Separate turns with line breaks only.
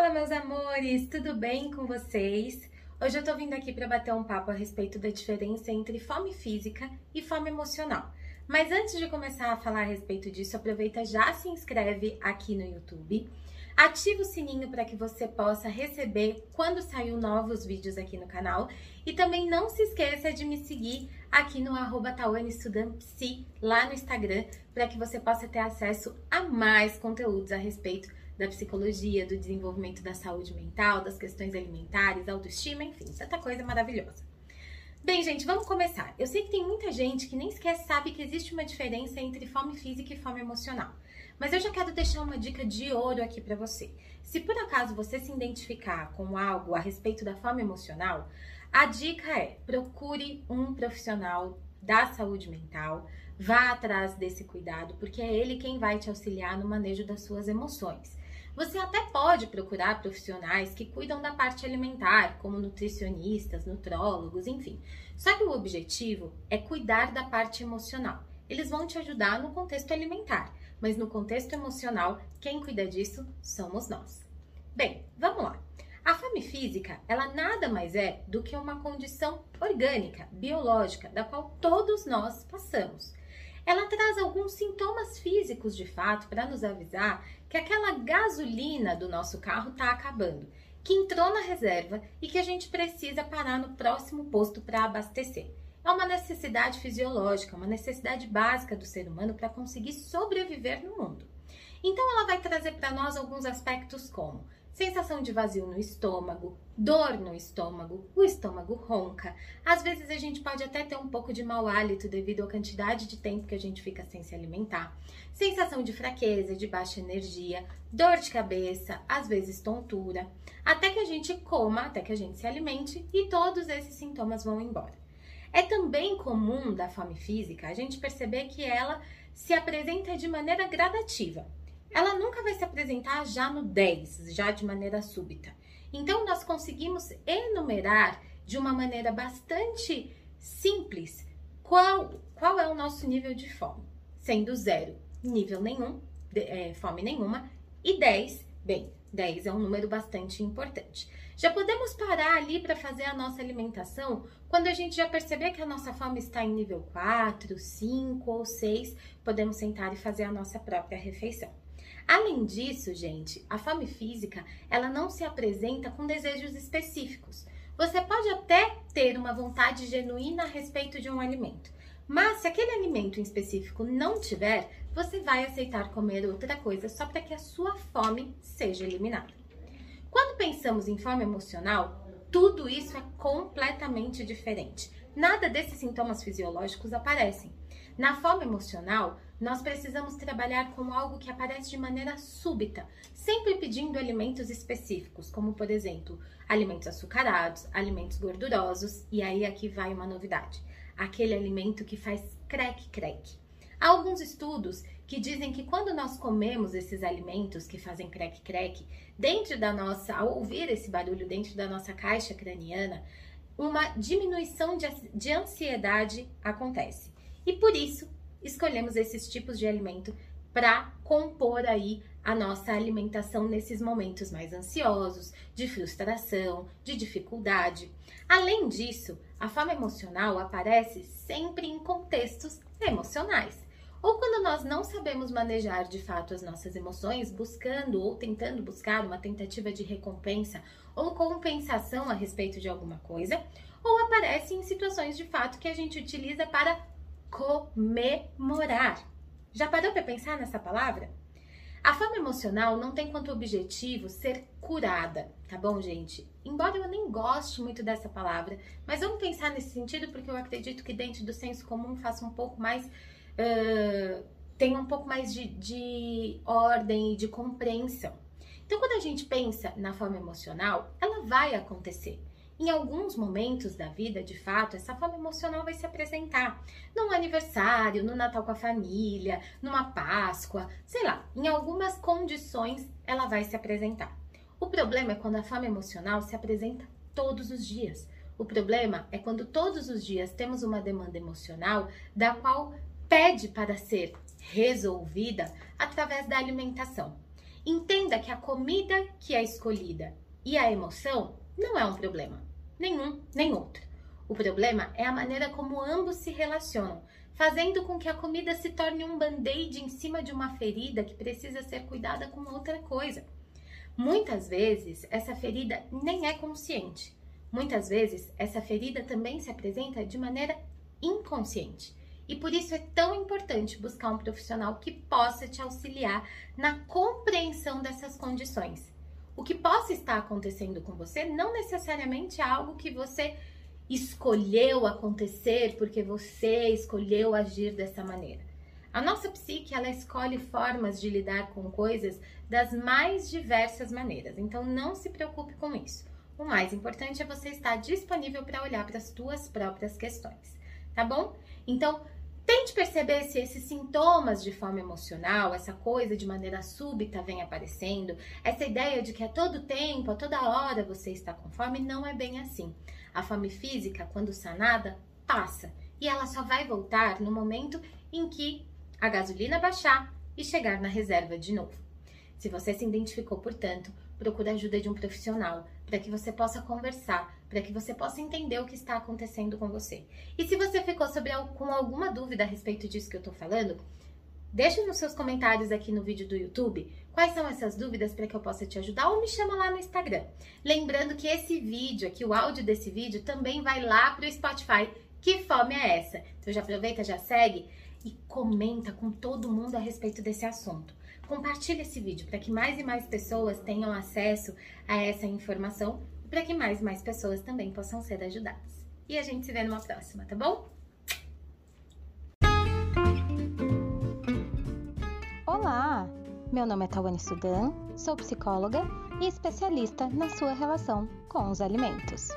Fala, meus amores, tudo bem com vocês? Hoje eu tô vindo aqui para bater um papo a respeito da diferença entre fome física e fome emocional. Mas antes de começar a falar a respeito disso, aproveita já se inscreve aqui no YouTube. Ativa o sininho para que você possa receber quando sair novos vídeos aqui no canal. E também não se esqueça de me seguir aqui no arroba lá no Instagram, para que você possa ter acesso a mais conteúdos a respeito da psicologia, do desenvolvimento da saúde mental, das questões alimentares, autoestima, enfim, tanta coisa maravilhosa. Bem, gente, vamos começar. Eu sei que tem muita gente que nem sequer sabe que existe uma diferença entre fome física e fome emocional. Mas eu já quero deixar uma dica de ouro aqui para você. Se por acaso você se identificar com algo a respeito da fome emocional, a dica é: procure um profissional da saúde mental, vá atrás desse cuidado, porque é ele quem vai te auxiliar no manejo das suas emoções. Você até pode procurar profissionais que cuidam da parte alimentar, como nutricionistas, nutrólogos, enfim. Só que o objetivo é cuidar da parte emocional. Eles vão te ajudar no contexto alimentar, mas no contexto emocional, quem cuida disso somos nós. Bem, vamos lá. A fome física, ela nada mais é do que uma condição orgânica, biológica, da qual todos nós passamos. Ela traz alguns sintomas físicos de fato para nos avisar que aquela gasolina do nosso carro está acabando, que entrou na reserva e que a gente precisa parar no próximo posto para abastecer. É uma necessidade fisiológica, uma necessidade básica do ser humano para conseguir sobreviver no mundo. Então, ela vai trazer para nós alguns aspectos como sensação de vazio no estômago, dor no estômago, o estômago ronca. Às vezes a gente pode até ter um pouco de mau hálito devido à quantidade de tempo que a gente fica sem se alimentar. Sensação de fraqueza, de baixa energia, dor de cabeça, às vezes tontura, até que a gente coma, até que a gente se alimente e todos esses sintomas vão embora. É também comum da fome física a gente perceber que ela se apresenta de maneira gradativa ela nunca vai se apresentar já no 10, já de maneira súbita. Então, nós conseguimos enumerar de uma maneira bastante simples qual, qual é o nosso nível de fome. Sendo zero, nível nenhum, de, é, fome nenhuma, e 10, bem, 10 é um número bastante importante. Já podemos parar ali para fazer a nossa alimentação quando a gente já perceber que a nossa fome está em nível 4, 5 ou 6, podemos sentar e fazer a nossa própria refeição. Além disso, gente, a fome física, ela não se apresenta com desejos específicos. Você pode até ter uma vontade genuína a respeito de um alimento, mas se aquele alimento em específico não tiver, você vai aceitar comer outra coisa só para que a sua fome seja eliminada. Quando pensamos em fome emocional, tudo isso é completamente diferente. Nada desses sintomas fisiológicos aparecem. Na fome emocional, nós precisamos trabalhar com algo que aparece de maneira súbita, sempre pedindo alimentos específicos, como por exemplo, alimentos açucarados, alimentos gordurosos, e aí aqui vai uma novidade: aquele alimento que faz crack-crack. Há alguns estudos que dizem que quando nós comemos esses alimentos que fazem crack-crack, dentro da nossa, ao ouvir esse barulho dentro da nossa caixa craniana, uma diminuição de, de ansiedade acontece. E por isso escolhemos esses tipos de alimento para compor aí a nossa alimentação nesses momentos mais ansiosos, de frustração, de dificuldade. Além disso, a fome emocional aparece sempre em contextos emocionais. Ou quando nós não sabemos manejar de fato as nossas emoções, buscando ou tentando buscar uma tentativa de recompensa ou compensação a respeito de alguma coisa, ou aparece em situações de fato que a gente utiliza para comemorar. Já parou para pensar nessa palavra? A fome emocional não tem quanto objetivo ser curada, tá bom, gente? Embora eu nem goste muito dessa palavra, mas vamos pensar nesse sentido porque eu acredito que dentro do senso comum faça um pouco mais. Uh, tenha um pouco mais de, de ordem e de compreensão. Então, quando a gente pensa na fome emocional, ela vai acontecer. Em alguns momentos da vida, de fato, essa fome emocional vai se apresentar. Num aniversário, no Natal com a família, numa Páscoa, sei lá, em algumas condições ela vai se apresentar. O problema é quando a fome emocional se apresenta todos os dias. O problema é quando todos os dias temos uma demanda emocional da qual pede para ser resolvida através da alimentação. Entenda que a comida que é escolhida e a emoção não é um problema, nenhum nem outro. O problema é a maneira como ambos se relacionam, fazendo com que a comida se torne um band-aid em cima de uma ferida que precisa ser cuidada com outra coisa. Muitas vezes, essa ferida nem é consciente. Muitas vezes, essa ferida também se apresenta de maneira inconsciente. E por isso é tão importante buscar um profissional que possa te auxiliar na compreensão dessas condições. O que possa estar acontecendo com você não necessariamente é algo que você escolheu acontecer porque você escolheu agir dessa maneira. A nossa psique, ela escolhe formas de lidar com coisas das mais diversas maneiras. Então não se preocupe com isso. O mais importante é você estar disponível para olhar para as suas próprias questões, tá bom? Então, Tente perceber se esses sintomas de fome emocional, essa coisa de maneira súbita vem aparecendo, essa ideia de que a todo tempo, a toda hora você está com fome, não é bem assim. A fome física, quando sanada, passa e ela só vai voltar no momento em que a gasolina baixar e chegar na reserva de novo. Se você se identificou, portanto, procure a ajuda de um profissional para que você possa conversar, para que você possa entender o que está acontecendo com você. E se você ficou sobre, com alguma dúvida a respeito disso que eu estou falando, deixe nos seus comentários aqui no vídeo do YouTube quais são essas dúvidas para que eu possa te ajudar ou me chama lá no Instagram. Lembrando que esse vídeo aqui, o áudio desse vídeo, também vai lá para o Spotify. Que fome é essa? Então já aproveita, já segue e comenta com todo mundo a respeito desse assunto. Compartilhe esse vídeo para que mais e mais pessoas tenham acesso a essa informação para que mais e mais pessoas também possam ser ajudadas. E a gente se vê numa próxima, tá bom?
Olá! Meu nome é Tawane Sudan, sou psicóloga e especialista na sua relação com os alimentos.